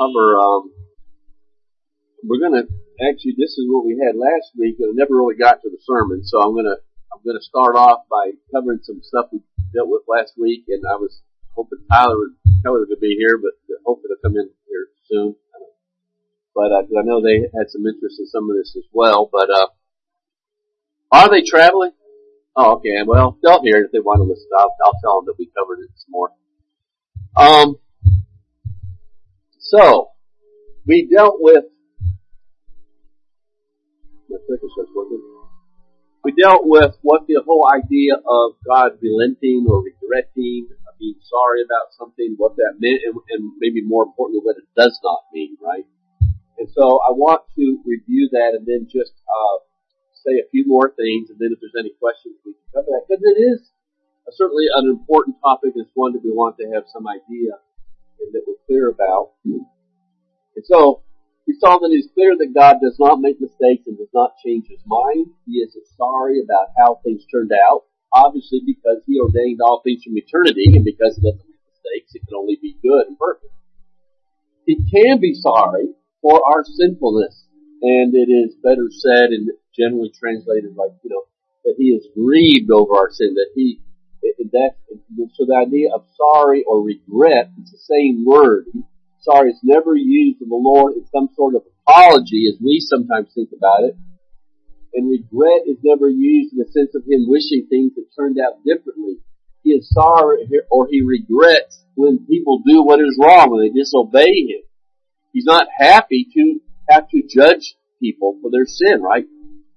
cover, um, we're gonna, actually this is what we had last week, but I never really got to the sermon, so I'm gonna, I'm gonna start off by covering some stuff we dealt with last week, and I was hoping Tyler would, Tyler would be here, but hoping to come in here soon. But, uh, I know they had some interest in some of this as well, but, uh, are they traveling? Oh, okay. Well, they'll hear it if they want to listen. I'll, I'll tell them that we covered it some more. Um, so, we dealt with. We dealt with what the whole idea of God relenting or regretting, being sorry about something, what that meant, and, and maybe more importantly, what it does not mean, right? And so I want to review that and then just, uh, say a few more things, and then if there's any questions, we can cover that. Because it is certainly an important topic. It's one that we want to have some idea and that we're clear about. And so, we saw that it's clear that God does not make mistakes and does not change his mind. He isn't sorry about how things turned out, obviously because he ordained all things from eternity, and because he doesn't make mistakes, it can only be good and perfect. He can be sorry for our sinfulness, and it is better said and generally translated like, you know, that he is grieved over our sin, that he, that, so the idea of sorry or regret, it's the same word. Sorry is never used of the Lord in some sort of apology as we sometimes think about it. And regret is never used in the sense of him wishing things had turned out differently. He is sorry or he regrets when people do what is wrong, when they disobey him. He's not happy to have to judge people for their sin, right?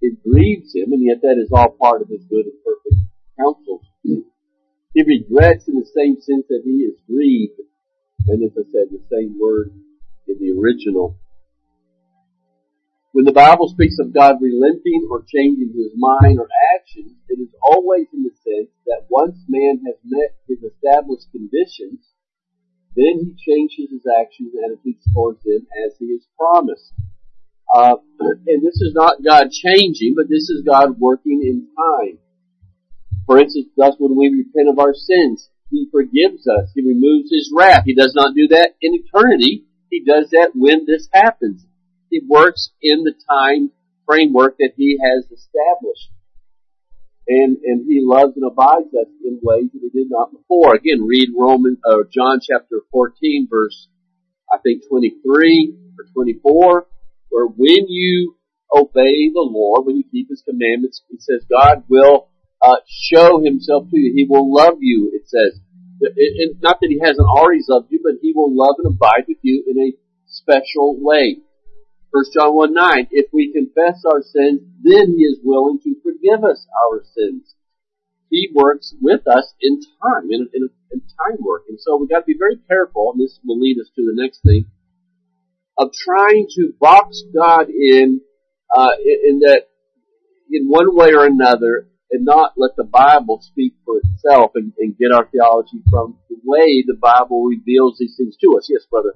It grieves him, and yet that is all part of his good and perfect counsel. He regrets in the same sense that he is grieved, and as I said, the same word in the original. When the Bible speaks of God relenting or changing his mind or actions, it is always in the sense that once man has met his established conditions, then he changes his actions and attitudes towards them as he has promised. Uh, and this is not God changing, but this is God working in time. For instance, thus when we repent of our sins, He forgives us. He removes His wrath. He does not do that in eternity. He does that when this happens. He works in the time framework that He has established. And, and He loves and abides us in ways that He did not before. Again, read Roman, uh, John chapter 14 verse, I think 23 or 24 where when you obey the Lord, when you keep His commandments, it says God will uh, show Himself to you. He will love you. It says, not that He hasn't already loved you, but He will love and abide with you in a special way. First John 1 9, if we confess our sins, then He is willing to forgive us our sins. He works with us in time, in, in, in time work. And so we got to be very careful, and this will lead us to the next thing of trying to box God in, uh, in that, in one way or another, and not let the Bible speak for itself and, and get our theology from the way the Bible reveals these things to us. Yes, brother.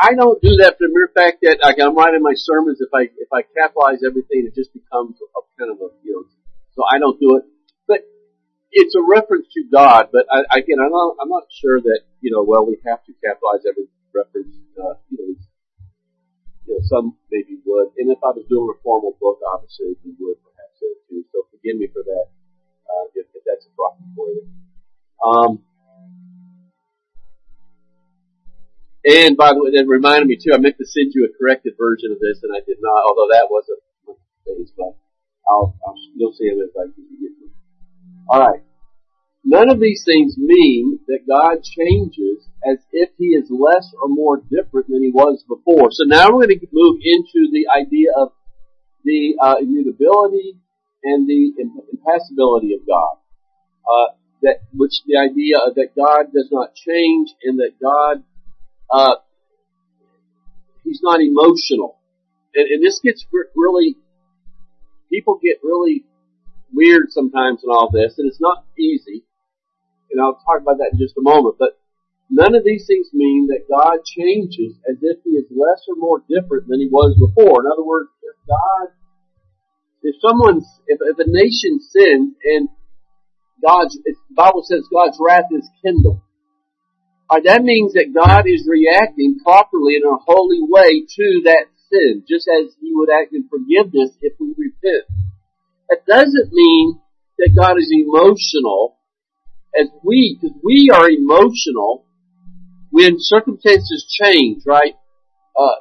I don't do that for the mere fact that like, I'm writing my sermons. If I if I capitalize everything, it just becomes a, kind of a you know. So I don't do it. But it's a reference to God. But I, again, I'm not I'm not sure that you know. Well, we have to capitalize every reference. Uh, you know, you know, some maybe would. And if I was doing a formal book, obviously we would perhaps too. So forgive me for that uh, if, if that's a problem for you. Um, And by the way, that reminded me too, I meant to send you a corrected version of this and I did not, although that of the things, but I'll, I'll, you'll see it if I can get. Alright. None of these things mean that God changes as if He is less or more different than He was before. So now we're going to move into the idea of the uh, immutability and the impassibility of God. Uh, that which the idea that God does not change and that God uh, he's not emotional. And, and this gets really, people get really weird sometimes in all this, and it's not easy. And I'll talk about that in just a moment. But none of these things mean that God changes as if He is less or more different than He was before. In other words, if God, if someone's, if, if a nation sins and God's, the Bible says God's wrath is kindled. Right, that means that God is reacting properly in a holy way to that sin, just as He would act in forgiveness if we repent. That doesn't mean that God is emotional as we, because we are emotional when circumstances change, right? Uh,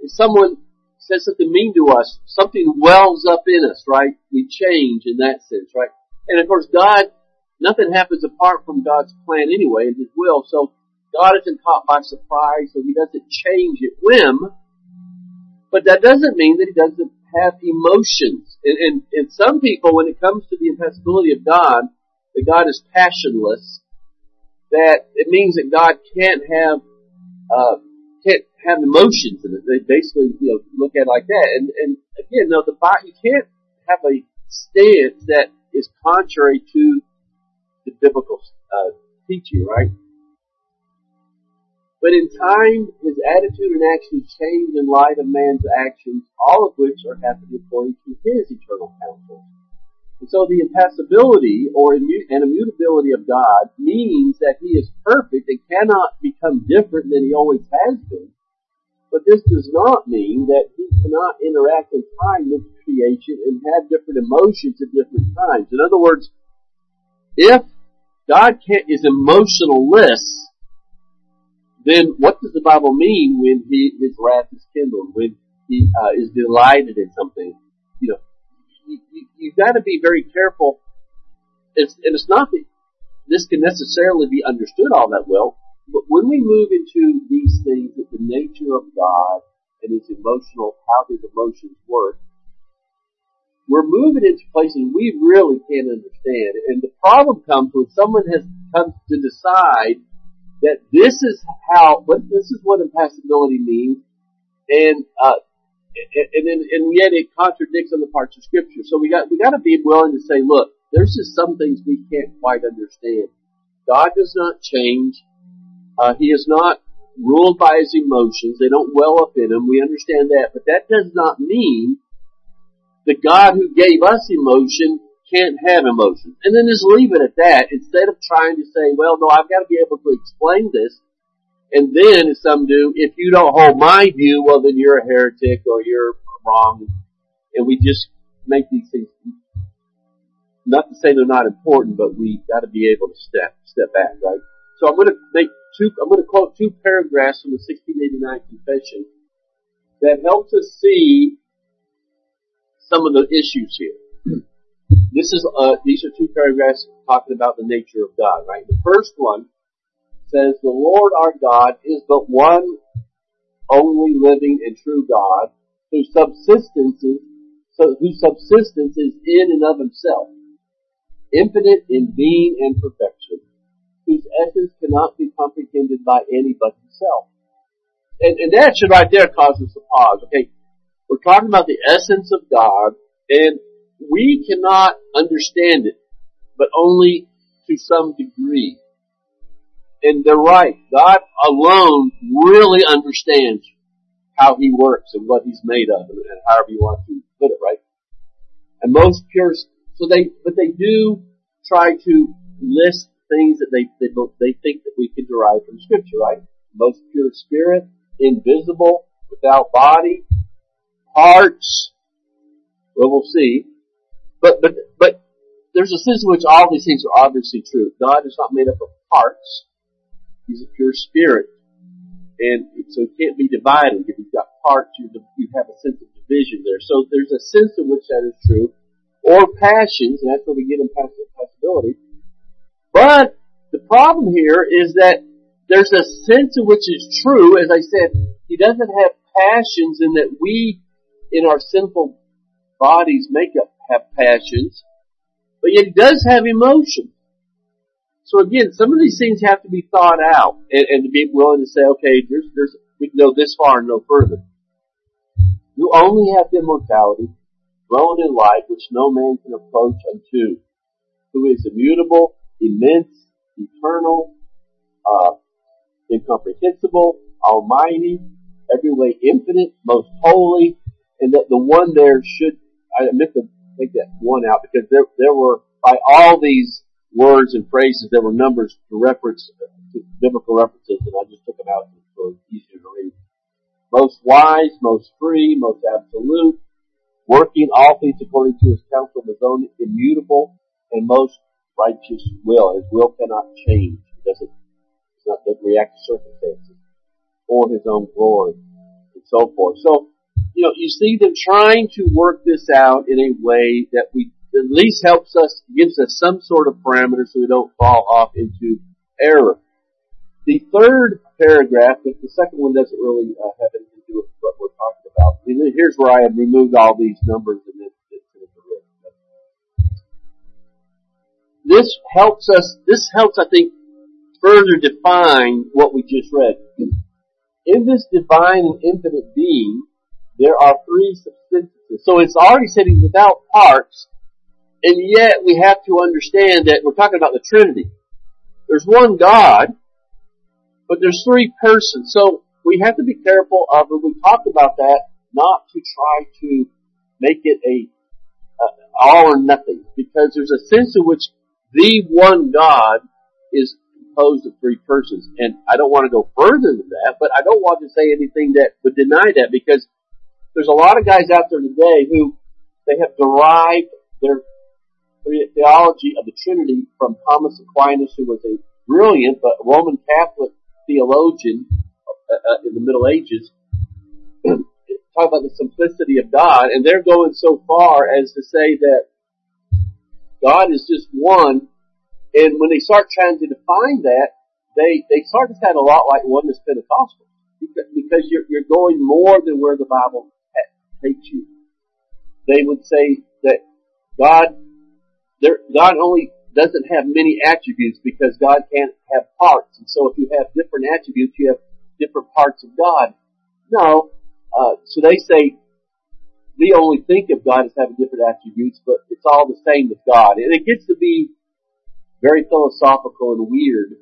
if someone says something mean to us, something wells up in us, right? We change in that sense, right? And of course, God, nothing happens apart from God's plan anyway and His will. So God isn't caught by surprise, so He doesn't change at whim. But that doesn't mean that He doesn't have emotions. And, and, and some people, when it comes to the impassibility of God, that God is passionless, that it means that God can't have, uh, can't have emotions it. They basically, you know, look at it like that. And, and again, no, the Bible, you can't have a stance that is contrary to the biblical, uh, teaching, right? But in time, his attitude and actions change in light of man's actions, all of which are happening according to his eternal counsel. And so the impassibility or and immutability of God means that He is perfect and cannot become different than He always has been. But this does not mean that He cannot interact in time with creation and have different emotions at different times. In other words, if God is emotionless, then what does the Bible mean when he, His wrath is kindled, when He uh, is delighted in something? You know, you, you, you've got to be very careful. It's, and it's not that this can necessarily be understood all that well, but when we move into these things, that the nature of God and His emotional, how His emotions work, we're moving into places we really can't understand. And the problem comes when someone has come to decide that this is how, but this is what impassibility means, and uh, and then and yet it contradicts other parts of Scripture. So we got we got to be willing to say, look, there's just some things we can't quite understand. God does not change. Uh, he is not ruled by his emotions. They don't well up in him. We understand that, but that does not mean the God who gave us emotion can't have emotions. And then just leave it at that instead of trying to say, well, no, I've got to be able to explain this and then, some do, if you don't hold my view, well then you're a heretic or you're wrong. And we just make these things, not to say they're not important, but we gotta be able to step, step back, right? So I'm gonna make two, I'm gonna quote two paragraphs from the 1689 confession that helps us see some of the issues here. This is, uh, these are two paragraphs talking about the nature of God, right? The first one says, the Lord our God is but one only living and true God, whose subsistence is, so, whose subsistence is in and of himself, infinite in being and perfection, whose essence cannot be comprehended by any but himself. And, and that should right there cause us to pause. Okay, we're talking about the essence of God, and we cannot understand it, but only to some degree. And they're right. God alone really understands how He works and what He's made of, and, however you want to put it, right? And most pure, so they, but they do try to list things that they, they, they think that we can derive from Scripture, right? Most pure spirit, invisible, without body, hearts, well, we'll see. But, but, but there's a sense in which all these things are obviously true. God is not made up of parts. He's a pure spirit. And so it can't be divided. If you've got parts, you, you have a sense of division there. So there's a sense in which that is true. Or passions, and that's where we get impassibility. But the problem here is that there's a sense in which it's true, as I said, he doesn't have passions in that we, in our sinful bodies, make up, have passions, but yet he does have emotions. So again, some of these things have to be thought out and, and to be willing to say, okay, there's, there's, we can go this far and no further. You only have immortality, dwelling in light, which no man can approach unto, who is immutable, immense, eternal, uh, incomprehensible, almighty, every way infinite, most holy, and that the one there should, I admit to take that one out because there, there were, by all these words and phrases, there were numbers to reference, to biblical references, and I just took them out so it's easier to read. Most wise, most free, most absolute, working all things according to his counsel his own immutable and most righteous will. His will cannot change. It doesn't, it's not, doesn't react to circumstances for his own glory and so forth. So, you know, you see them trying to work this out in a way that we at least helps us, gives us some sort of parameter so we don't fall off into error. The third paragraph, the, the second one doesn't really uh, have anything to do with what we're talking about. Here's where I have removed all these numbers and then this helps us, this helps, I think, further define what we just read. In this divine and infinite being, there are three substances. So it's already said he's without parts, and yet we have to understand that we're talking about the Trinity. There's one God, but there's three persons. So we have to be careful of when we talk about that, not to try to make it a uh, all or nothing, because there's a sense in which the one God is composed of three persons. And I don't want to go further than that, but I don't want to say anything that would deny that because there's a lot of guys out there today who they have derived their theology of the Trinity from Thomas Aquinas, who was a brilliant but Roman Catholic theologian uh, uh, in the Middle Ages. Talk about the simplicity of God, and they're going so far as to say that God is just one. And when they start trying to define that, they, they start to sound a lot like oneness Pentecostal. Because you're, you're going more than where the Bible takes you. They would say that God, there, God only doesn't have many attributes because God can't have parts. And so if you have different attributes, you have different parts of God. No. Uh, so they say we only think of God as having different attributes, but it's all the same with God. And it gets to be very philosophical and weird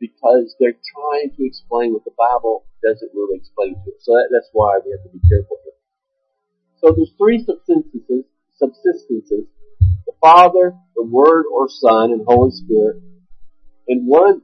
because they're trying to explain what the Bible doesn't really explain to us. So that, that's why we have to be careful. So there's three subsistences, subsistences, the Father, the Word or Son, and Holy Spirit, and one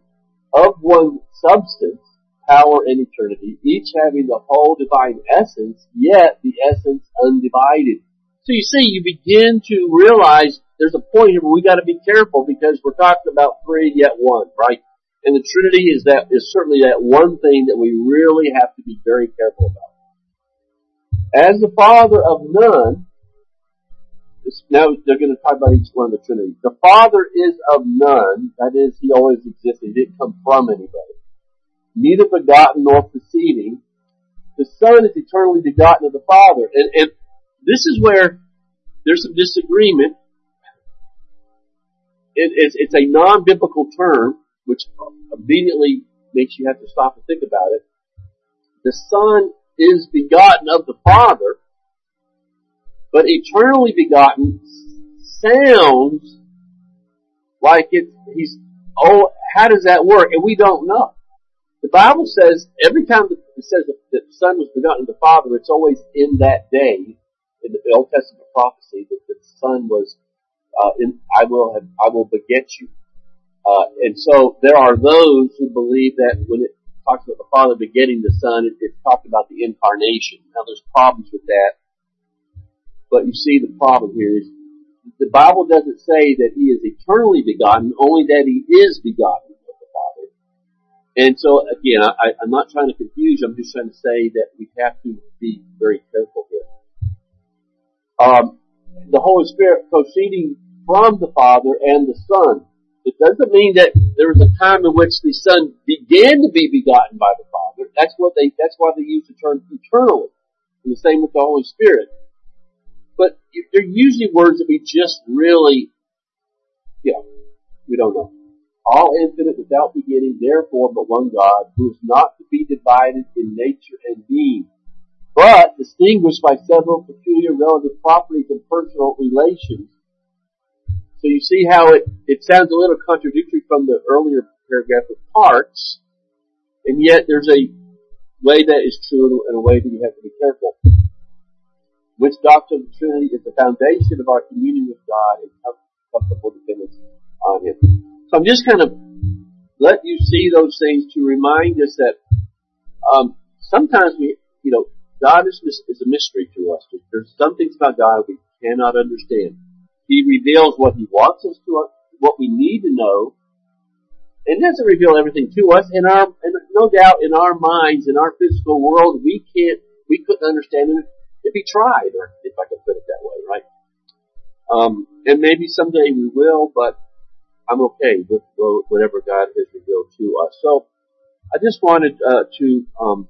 of one substance, power, and eternity, each having the whole divine essence, yet the essence undivided. So you see, you begin to realize there's a point here where we gotta be careful because we're talking about three yet one, right? And the Trinity is that, is certainly that one thing that we really have to be very careful about. As the Father of none, now they're going to talk about each one of the Trinity. The Father is of none, that is, He always existed, He didn't come from anybody neither begotten nor proceeding. The Son is eternally begotten of the Father. And, and this is where there's some disagreement. It, it's, it's a non-biblical term, which immediately makes you have to stop and think about it. The Son is begotten of the Father, but eternally begotten sounds like it, he's, oh, how does that work? And we don't know. The Bible says every time it says that the Son was begotten of the Father, it's always in that day in the Old Testament prophecy that the Son was uh, in, I will have, I will beget you. Uh, and so there are those who believe that when it talks about the Father begetting the Son, it, talking about the incarnation. Now there's problems with that, but you see the problem here is the Bible doesn't say that He is eternally begotten, only that He is begotten. Of the Father. And so again, I, I'm not trying to confuse you. I'm just trying to say that we have to be very careful here. Um, the Holy Spirit proceeding from the Father and the Son. It doesn't mean that there was a time in which the Son began to be begotten by the Father. That's what they, that's why they use the term eternally. And the same with the Holy Spirit. But they're usually words that we just really, yeah, we don't know all infinite without beginning, therefore but one God, who is not to be divided in nature and being, but distinguished by several peculiar relative properties and personal relations. So you see how it, it sounds a little contradictory from the earlier paragraph of parts, And yet there's a way that is true and a way that you have to be careful. Which doctrine of the Trinity is the foundation of our communion with God and comfortable dependence on Him. So I'm just kind of let you see those things to remind us that um, sometimes we, you know, God is, is a mystery to us. There's some things about God we cannot understand. He reveals what He wants us to, what we need to know, and doesn't reveal everything to us. In our, and no doubt, in our minds, in our physical world, we can't, we couldn't understand it if He tried, or if I can put it that way, right? Um, and maybe someday we will, but I'm okay with whatever God has revealed to us. So, I just wanted uh, to um,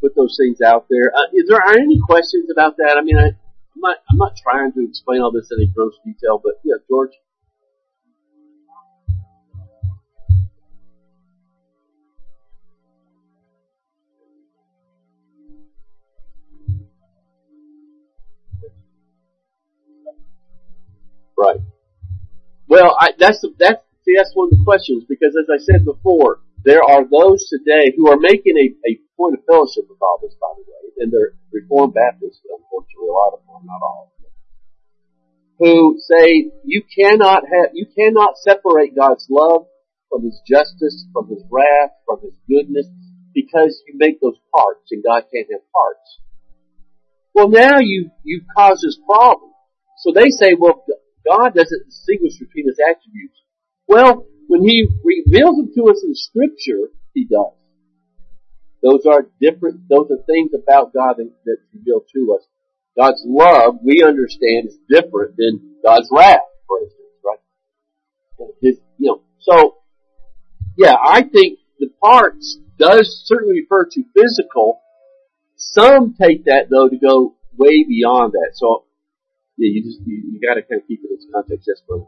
put those things out there. Uh, is there are any questions about that? I mean, I, I'm not I'm not trying to explain all this in any gross detail, but yeah, George. Right. Well, I, that's that's see that's one of the questions because as I said before, there are those today who are making a, a point of fellowship with all this, by the way, and they're Reformed Baptists, unfortunately, a lot of them, not all of them, who say you cannot have, you cannot separate God's love from His justice, from His wrath, from His goodness, because you make those parts, and God can't have parts. Well, now you you've caused this problem. So they say, well, God doesn't distinguish between His attributes. Well, when he reveals them to us in scripture, he does. Those are different, those are things about God that, that's revealed to us. God's love, we understand, is different than God's wrath, for instance, right? His, you know, so, yeah, I think the parts does certainly refer to physical. Some take that though to go way beyond that. So, yeah, you just, you, you gotta kind of keep it in context just for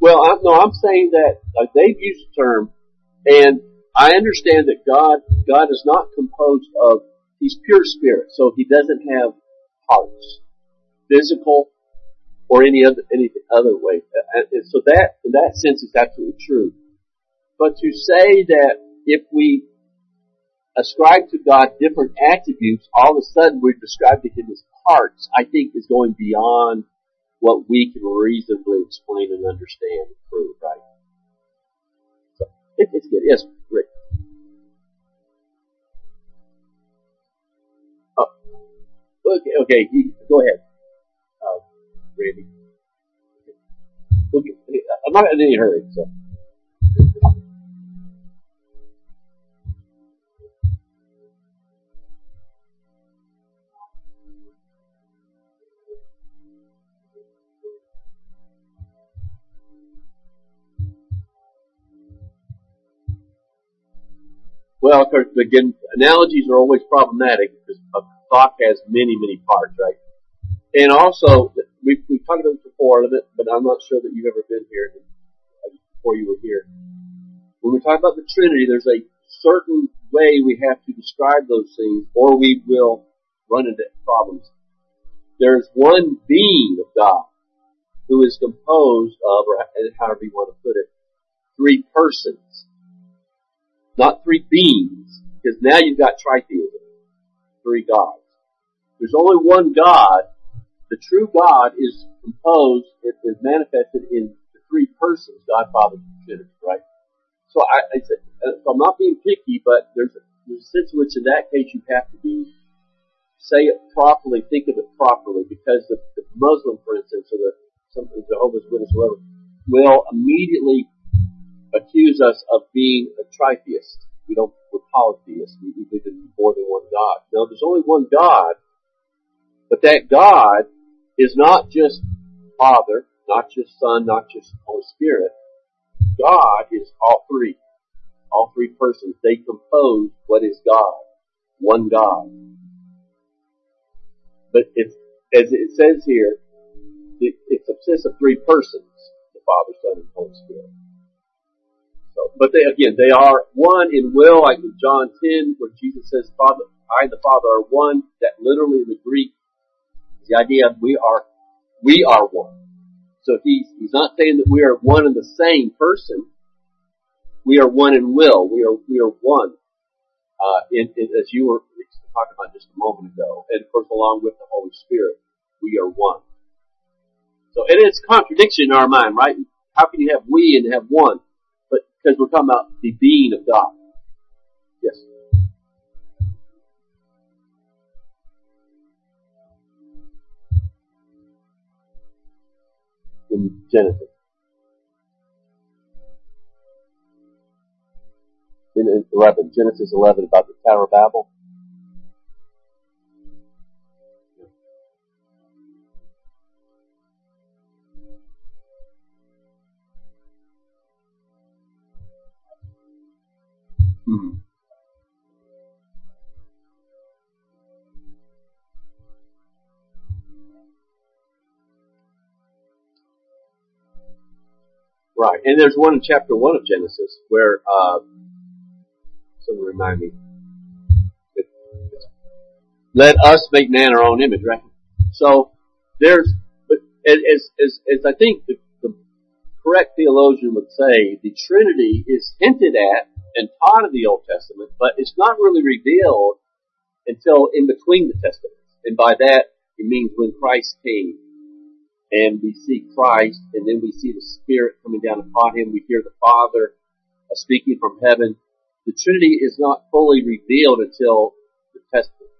Well, I'm, no, I'm saying that uh, they've used the term, and I understand that God, God is not composed of, He's pure spirit, so He doesn't have parts, physical or any other any other way. Uh, and so that, in that sense, is absolutely true. But to say that if we ascribe to God different attributes, all of a sudden we're describing Him as parts, I think is going beyond what we can reasonably explain and understand and prove, right? So, it, it's good. Yes, Rick. Oh, okay, okay, go ahead. Uh, Randy. I'm not in any hurry, so. Well, of course, again, analogies are always problematic because a clock has many, many parts, right? And also, we've, we've talked about this before, a little bit, but I'm not sure that you've ever been here before you were here. When we talk about the Trinity, there's a certain way we have to describe those things, or we will run into problems. There's one being of God who is composed of, or however you want to put it, three persons not three beings, because now you've got tritheism. Three gods. There's only one God. The true God is composed, it is manifested in the three persons, God, Father, and Trinity, right? So I, I said, uh, so I'm not being picky, but there's a, there's a sense in which in that case you have to be, say it properly, think of it properly, because the, the Muslim, for instance, or the, some, Jehovah's Witness, whoever, will immediately accuse us of being a tritheist. We don't, we're polytheists. We, we believe in more than one God. No, there's only one God, but that God is not just Father, not just Son, not just Holy Spirit. God is all three. All three persons. They compose what is God. One God. But it's, as it says here, it, it consists of three persons, the Father, Son, and Holy Spirit. But they, again, they are one in will, like in John 10, where Jesus says, Father, I and the Father are one, that literally in the Greek, is the idea of we are, we are one. So he's, he's not saying that we are one and the same person. We are one in will. We are, we are one. Uh, in, in, as you were talking about just a moment ago. And of course along with the Holy Spirit, we are one. So it is contradiction in our mind, right? How can you have we and have one? We're talking about the being of God. Yes. In Genesis. In 11, Genesis 11 about the Tower of Babel. Right, and there's one in chapter one of Genesis where uh, someone remind me. Let us make man our own image, right? So there's, but as as as I think the, the correct theologian would say, the Trinity is hinted at and taught in the Old Testament, but it's not really revealed until in between the Testaments. And by that, it means when Christ came and we see Christ and then we see the Spirit coming down upon him. We hear the Father uh, speaking from heaven. The Trinity is not fully revealed until the Testament,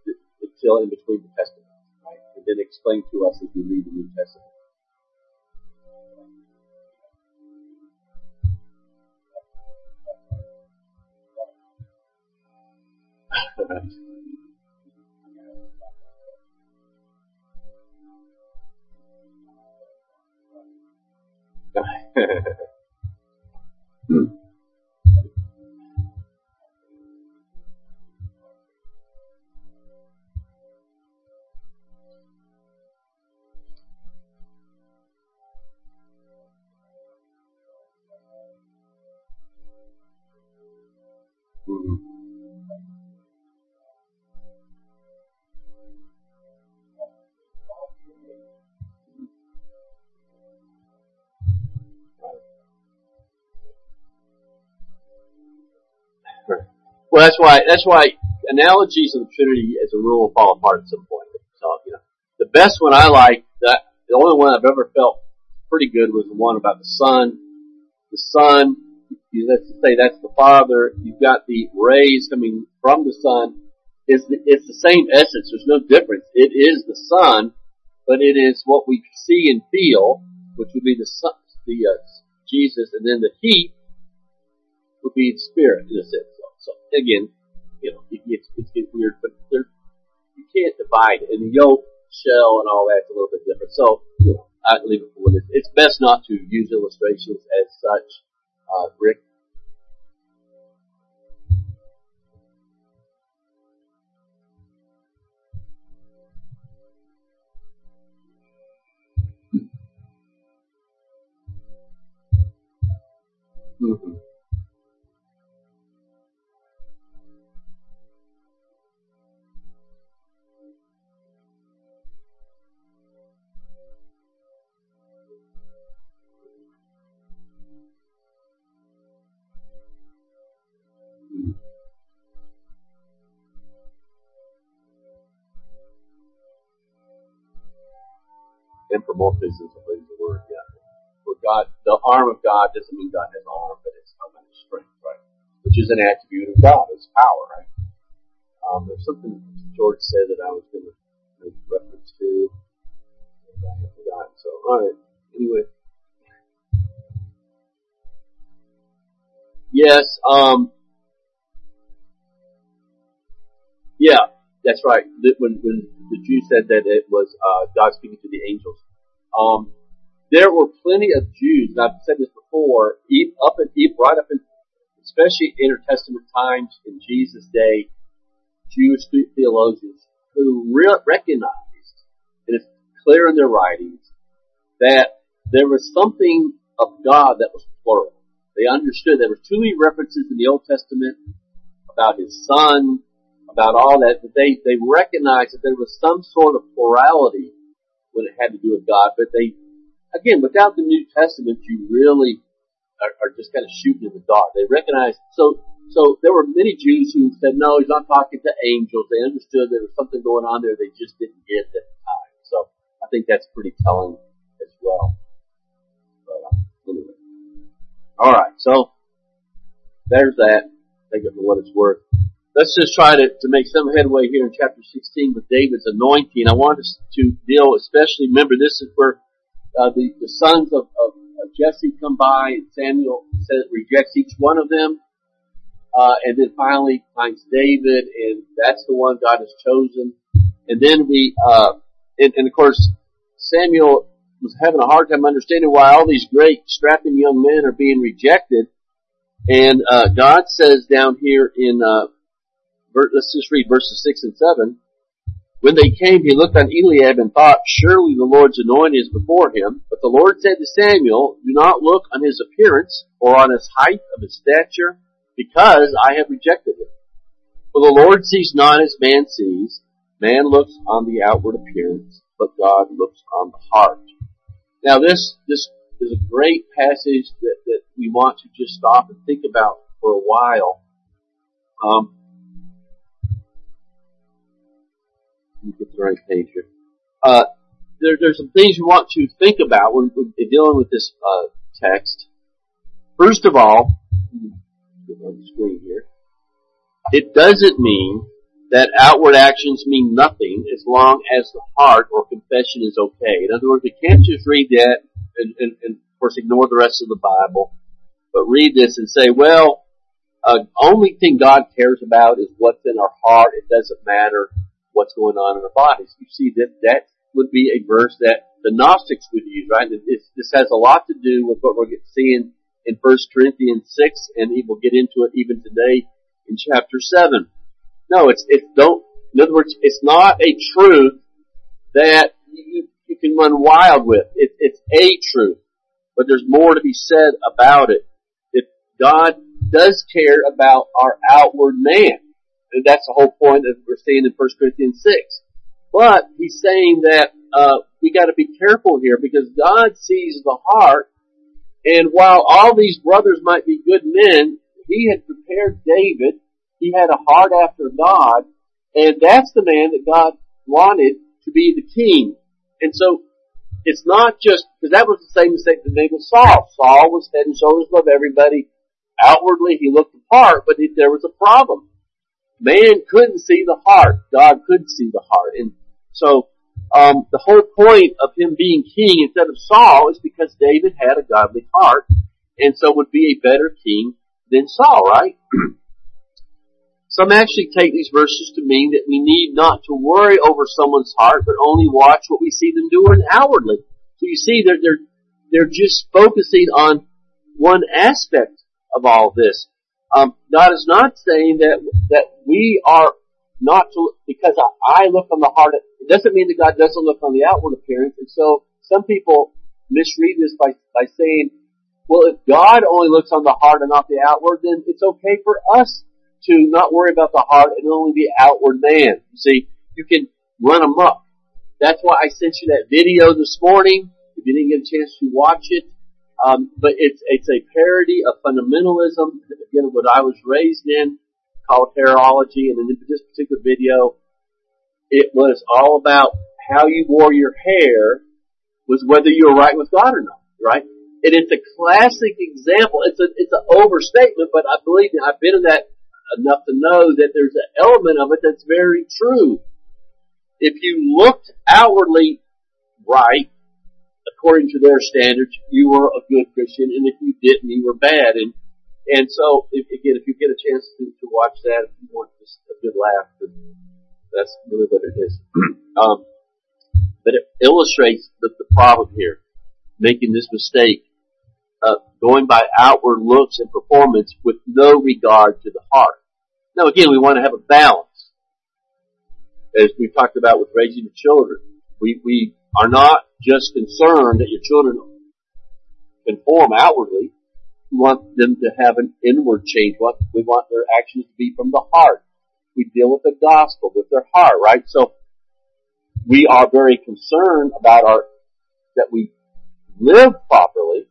until in between the Testaments, right? And then explained to us as we read the New Testament. 嘿嘿嘿嗯 Well, that's why that's why analogies of the Trinity, as a rule, fall apart at some point. So, you know, the best one I like, that the only one I've ever felt pretty good was the one about the sun. The sun, you let's say that's the Father. You've got the rays coming from the sun. It's the, it's the same essence. There's no difference. It is the sun, but it is what we see and feel, which would be the Son, the uh, Jesus, and then the heat would be the Spirit in a sense. So again, you know, it gets, it gets weird, but there, you can't divide it. And the yolk, shell, and all that's a little bit different. So, you know, I leave it for what it is. It's best not to use illustrations as such, uh, Rick. Mm-hmm. Anthropomorphism, I believe the word, yeah. Where God, the arm of God doesn't mean God has an arm, but it's some kind of strength, right? Which is an attribute of God, it's power, right? Um, there's something George said that I was going to make reference to. and I have forgotten. So, alright. Anyway. Yes, um, yeah, that's right. When, when the Jews said that it was uh, God speaking to the angels. Um, there were plenty of Jews, and I've said this before, up and even right up in, especially intertestament times in Jesus' day, Jewish theologians who re- recognized, and it's clear in their writings that there was something of God that was plural. They understood there were too many references in the Old Testament about His Son, about all that, that they, they recognized that there was some sort of plurality when it had to do with God, but they, again, without the New Testament, you really are, are just kind of shooting in the dark. They recognized, so, so there were many Jews who said, no, he's not talking to angels. They understood there was something going on there they just didn't get at the time. So I think that's pretty telling as well. But, uh, anyway. Alright, so there's that. Take it for what it's worth let's just try to, to make some headway here in chapter 16 with David's anointing. I want us to deal, especially, remember this is where uh, the, the sons of, of, of Jesse come by and Samuel says, rejects each one of them. Uh, and then finally finds David and that's the one God has chosen. And then we, uh, and, and of course Samuel was having a hard time understanding why all these great strapping young men are being rejected. And, uh, God says down here in, uh, let's just read verses 6 and 7. When they came, he looked on Eliab and thought, surely the Lord's anointing is before him. But the Lord said to Samuel, do not look on his appearance or on his height of his stature, because I have rejected him. For the Lord sees not as man sees. Man looks on the outward appearance, but God looks on the heart. Now this, this is a great passage that, that we want to just stop and think about for a while. Um, Me get the right page here. Uh, there, there's some things you want to think about when, when dealing with this uh, text. First of all, get on the screen here. It doesn't mean that outward actions mean nothing as long as the heart or confession is okay. In other words, we can't just read that and, and, and of course ignore the rest of the Bible, but read this and say, well, uh, only thing God cares about is what's in our heart. It doesn't matter what's going on in our bodies. You see that that would be a verse that the Gnostics would use, right? This has a lot to do with what we're seeing in 1 Corinthians 6, and we'll get into it even today in chapter 7. No, it's, it's don't, in other words, it's not a truth that you, you can run wild with. It, it's a truth, but there's more to be said about it. If God does care about our outward man, and that's the whole point that we're seeing in 1 Corinthians 6. But he's saying that uh, we got to be careful here because God sees the heart, and while all these brothers might be good men, he had prepared David. He had a heart after God, and that's the man that God wanted to be the king. And so it's not just because that was the same mistake that with Saul. Saul was head and shoulders above everybody. Outwardly, he looked the part, but there was a problem. Man couldn't see the heart. God could see the heart. And so, um, the whole point of him being king instead of Saul is because David had a godly heart and so would be a better king than Saul, right? Some actually take these verses to mean that we need not to worry over someone's heart, but only watch what we see them doing outwardly. So you see, they're, they're, they're just focusing on one aspect of all this. Um, God is not saying that that we are not to because I, I look on the heart. It doesn't mean that God doesn't look on the outward appearance. And so some people misread this by by saying, well, if God only looks on the heart and not the outward, then it's okay for us to not worry about the heart and only the outward man. You see, you can run amok. That's why I sent you that video this morning. If you didn't get a chance to watch it, um, but it's it's a parody of fundamentalism. Again, what I was raised in, called terrorology, and in this particular video, it was all about how you wore your hair was whether you were right with God or not, right? And it's a classic example. It's a it's an overstatement, but I believe I've been in that enough to know that there's an element of it that's very true. If you looked outwardly right, according to their standards, you were a good Christian, and if you didn't, you were bad. And and so, if, again, if you get a chance to, to watch that, if you want just a good laugh, that's really what it is. um, but it illustrates the, the problem here, making this mistake, uh, going by outward looks and performance with no regard to the heart. Now, again, we want to have a balance, as we talked about with raising the children. We we are not just concerned that your children conform outwardly. We want them to have an inward change. We want their actions to be from the heart. We deal with the gospel, with their heart, right? So, we are very concerned about our, that we live properly,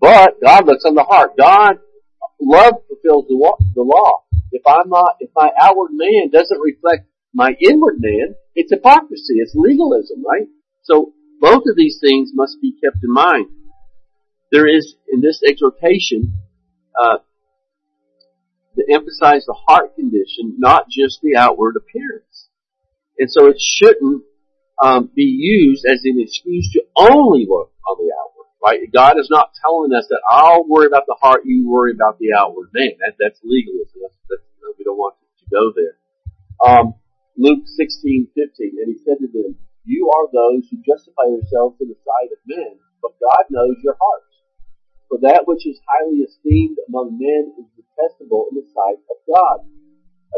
but God looks on the heart. God, love fulfills the, law. If I'm not, if my outward man doesn't reflect my inward man, it's hypocrisy, it's legalism, right? So both of these things must be kept in mind. There is, in this exhortation, uh, to emphasize the heart condition, not just the outward appearance. And so it shouldn't um, be used as an excuse to only look on the outward. Right? God is not telling us that I'll worry about the heart, you worry about the outward man. That, that's legalism. That's, that's, we don't want to go there. Um, Luke 16, 15, and he said to them, You are those who justify yourselves in the sight of men, but God knows your hearts. For that which is highly esteemed among men is detestable in the sight of God.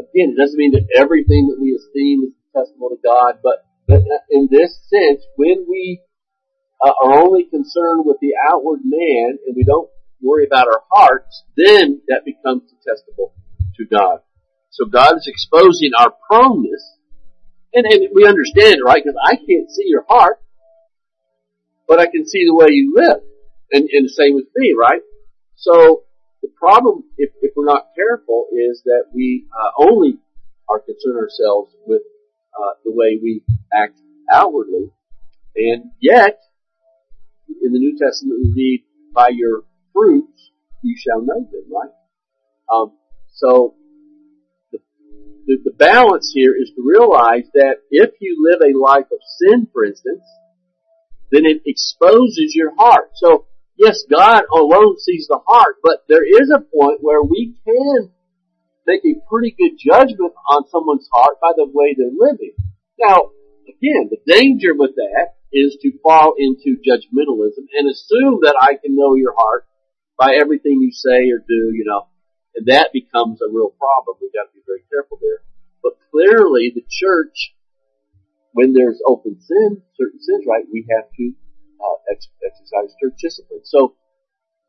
Again, it doesn't mean that everything that we esteem is detestable to God, but, in this sense, when we uh, are only concerned with the outward man and we don't worry about our hearts, then that becomes detestable to God. So God is exposing our proneness, and, and we understand right? Because I can't see your heart, but I can see the way you live. And, and the same with me, right? So the problem, if, if we're not careful, is that we uh, only are concerned ourselves with uh, the way we act outwardly, and yet in the New Testament we read, "By your fruits you shall know them." Right? Um, so the, the balance here is to realize that if you live a life of sin, for instance, then it exposes your heart. So yes, God alone sees the heart, but there is a point where we can make a pretty good judgment on someone's heart by the way they're living. Now, again, the danger with that is to fall into judgmentalism and assume that I can know your heart by everything you say or do, you know, and that becomes a real problem. We've got to be very careful there. But clearly the church, when there's open sin, certain sins, right, we have to uh, exercise church discipline. So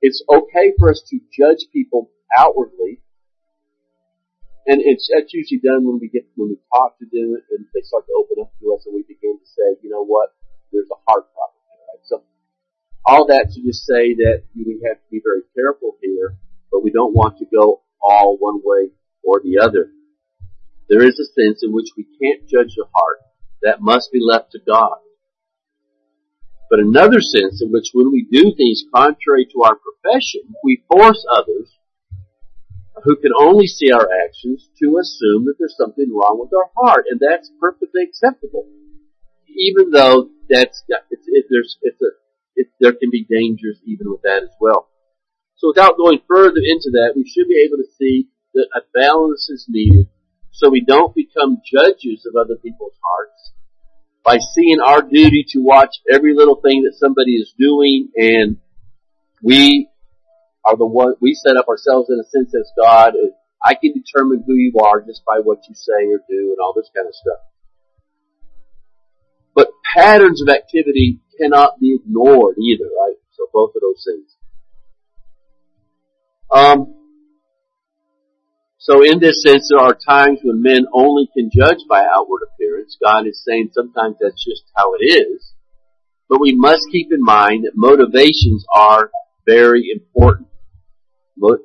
it's okay for us to judge people outwardly, and it's that's usually done when we get when we talk to them and they start to open up to us, and we begin to say, you know what, there's a heart problem, right? So all that to just say that we have to be very careful here, but we don't want to go all one way or the other. There is a sense in which we can't judge the heart. That must be left to God but another sense in which when we do things contrary to our profession, we force others who can only see our actions to assume that there's something wrong with our heart, and that's perfectly acceptable. Even though that's it, there's it's a it, there can be dangers even with that as well. So without going further into that, we should be able to see that a balance is needed so we don't become judges of other people's hearts by seeing our duty to watch every little thing that somebody is doing and we are the one, we set up ourselves in a sense as God. I can determine who you are just by what you say or do and all this kind of stuff. But patterns of activity cannot be ignored either, right? So both of those things. Um, so in this sense, there are times when men only can judge by outward appearance. God is saying sometimes that's just how it is. But we must keep in mind that motivations are very important.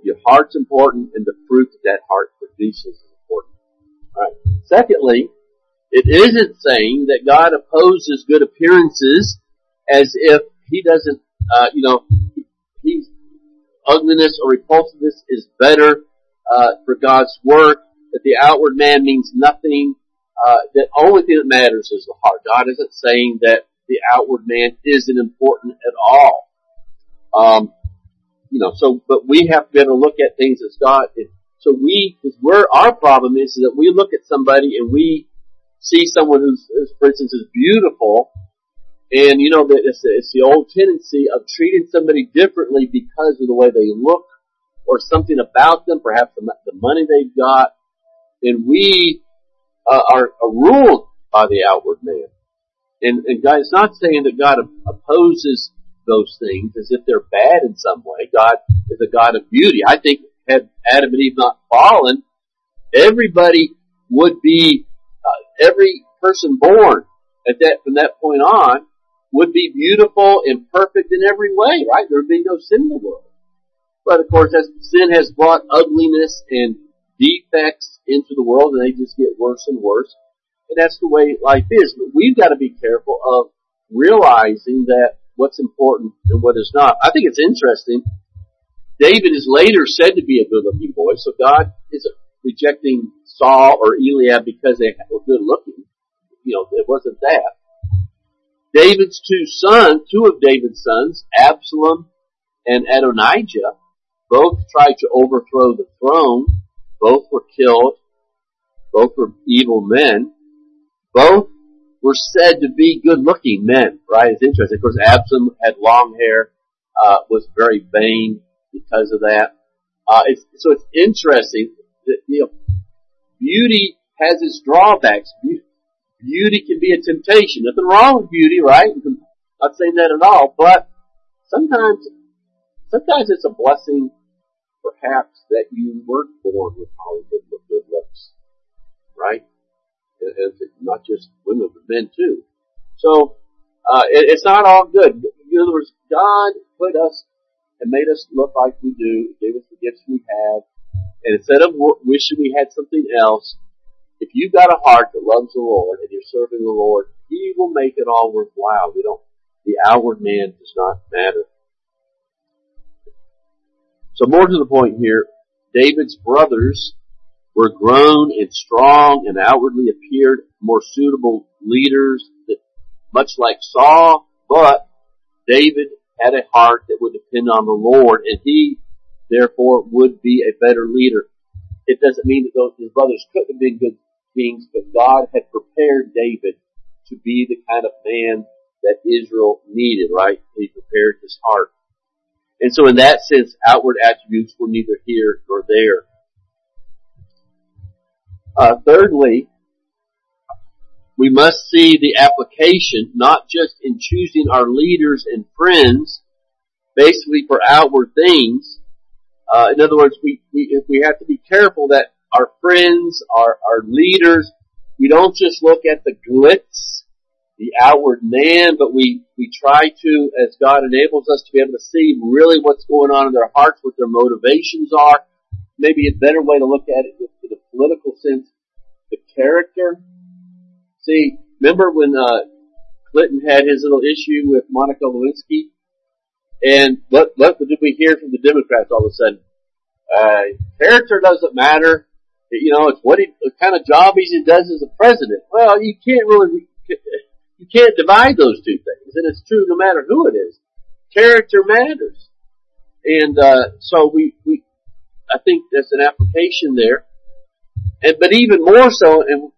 Your heart's important and the fruit that that heart produces is important. Right. Secondly, it isn't saying that God opposes good appearances as if He doesn't, uh, you know, He's ugliness or repulsiveness is better uh, for God's work, that the outward man means nothing, uh, the only thing that matters is the heart. God isn't saying that the outward man isn't important at all. Um, you know, so, but we have to be able to look at things as God, so we, because we're, our problem is that we look at somebody and we see someone who's, for instance, is beautiful, and you know, it's, it's the old tendency of treating somebody differently because of the way they look or something about them, perhaps the, the money they've got, and we uh, are, are ruled by the outward man. And, and God, it's not saying that God opposes those things as if they're bad in some way. God is a God of beauty. I think had Adam and Eve not fallen, everybody would be, uh, every person born at that, from that point on would be beautiful and perfect in every way, right? There would be no sin in the world. But of course, as sin has brought ugliness and defects into the world and they just get worse and worse. And that's the way life is. But we've got to be careful of realizing that what's important and what is not. I think it's interesting. David is later said to be a good looking boy, so God isn't rejecting Saul or Eliab because they were good looking. You know, it wasn't that. David's two sons, two of David's sons, Absalom and Adonijah, both tried to overthrow the throne. Both were killed. Both were evil men. Both were said to be good looking men, right? It's interesting. Of course, Absalom had long hair, uh, was very vain because of that. Uh, it's, so it's interesting that, you know, beauty has its drawbacks. Beauty can be a temptation. Nothing wrong with beauty, right? I'm not saying that at all, but sometimes, sometimes it's a blessing, perhaps, that you weren't born with Hollywood with good looks, right? And not just women, but men too. So, uh, it, it's not all good. In other words, God put us and made us look like we do, gave us the gifts we have, and instead of wishing we had something else, if you've got a heart that loves the Lord and you're serving the Lord, He will make it all worthwhile. We don't, the outward man does not matter. So more to the point here, David's brothers were grown and strong and outwardly appeared more suitable leaders that, much like Saul, but David had a heart that would depend on the Lord and he therefore would be a better leader. It doesn't mean that those, his brothers couldn't have been good kings, but God had prepared David to be the kind of man that Israel needed, right? He prepared his heart. And so in that sense, outward attributes were neither here nor there. Uh, thirdly, we must see the application not just in choosing our leaders and friends basically for outward things. Uh, in other words, we, we, we have to be careful that our friends, our, our leaders, we don't just look at the glitz, the outward man, but we, we try to, as God enables us to be able to see really what's going on in their hearts, what their motivations are. Maybe a better way to look at it with the political sense, the character. See, remember when, uh, Clinton had his little issue with Monica Lewinsky? And what, what did we hear from the Democrats all of a sudden? Uh, character doesn't matter. You know, it's what he, kind of job he does as a president. Well, you can't really, you can't divide those two things. And it's true no matter who it is. Character matters. And, uh, so we, we, I think there's an application there. And, but even more so, and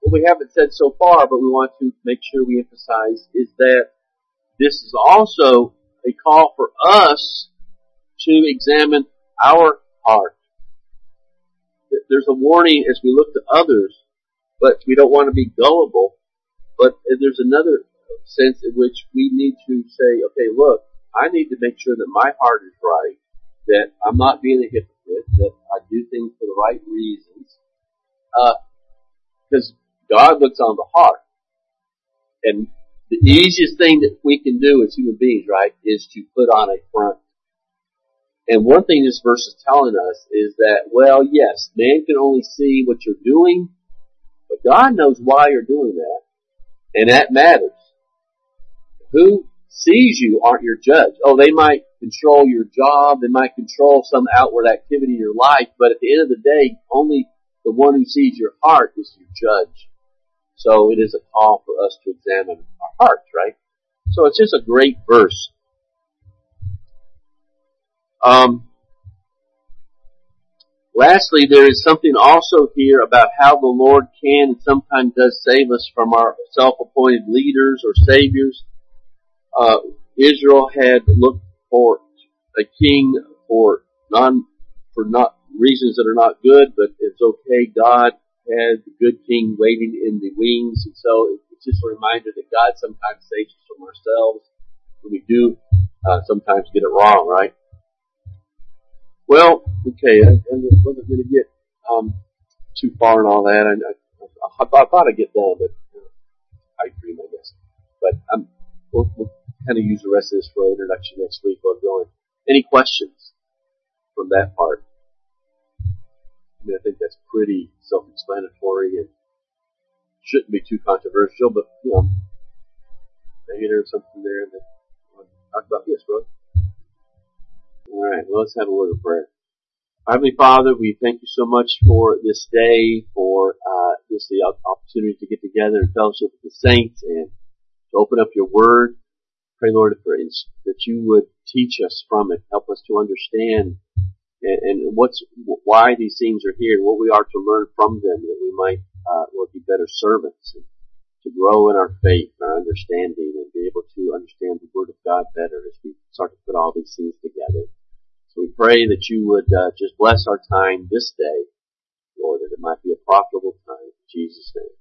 what we haven't said so far, but we want to make sure we emphasize is that this is also a call for us to examine our heart there's a warning as we look to others, but we don't want to be gullible. But there's another sense in which we need to say, okay, look, I need to make sure that my heart is right, that I'm not being a hypocrite, that I do things for the right reasons, because uh, God looks on the heart. And the easiest thing that we can do as human beings, right, is to put on a front and one thing this verse is telling us is that, well, yes, man can only see what you're doing, but God knows why you're doing that. And that matters. Who sees you aren't your judge. Oh, they might control your job, they might control some outward activity in your life, but at the end of the day, only the one who sees your heart is your judge. So it is a call for us to examine our hearts, right? So it's just a great verse. Um, lastly, there is something also here about how the Lord can and sometimes does save us from our self-appointed leaders or saviors. Uh, Israel had looked for a king for non for not reasons that are not good, but it's okay. God had the good king waiting in the wings, and so it's just a reminder that God sometimes saves us from ourselves when we do uh, sometimes get it wrong, right? Well, okay, I, I wasn't going to get um, too far in all that. I, I, I, thought I'd get done, but uh, I dream, I guess. But um, we'll, we'll kind of use the rest of this for an introduction next week. While going. Any questions from that part? I mean, I think that's pretty self-explanatory and shouldn't be too controversial, but you know, maybe there's something there that I want to talk about this, brother. All right, well, let's have a word of prayer. Heavenly Father, we thank you so much for this day, for uh, just the opportunity to get together and fellowship with the saints and to open up your word. Pray, Lord, that you would teach us from it, help us to understand and, and what's why these things are here, and what we are to learn from them, that we might uh, Lord, be better servants and to grow in our faith, our understanding, and be able to understand the Word of God better as we start to put all these things together. We pray that you would uh, just bless our time this day, Lord, that it might be a profitable time. In Jesus' name.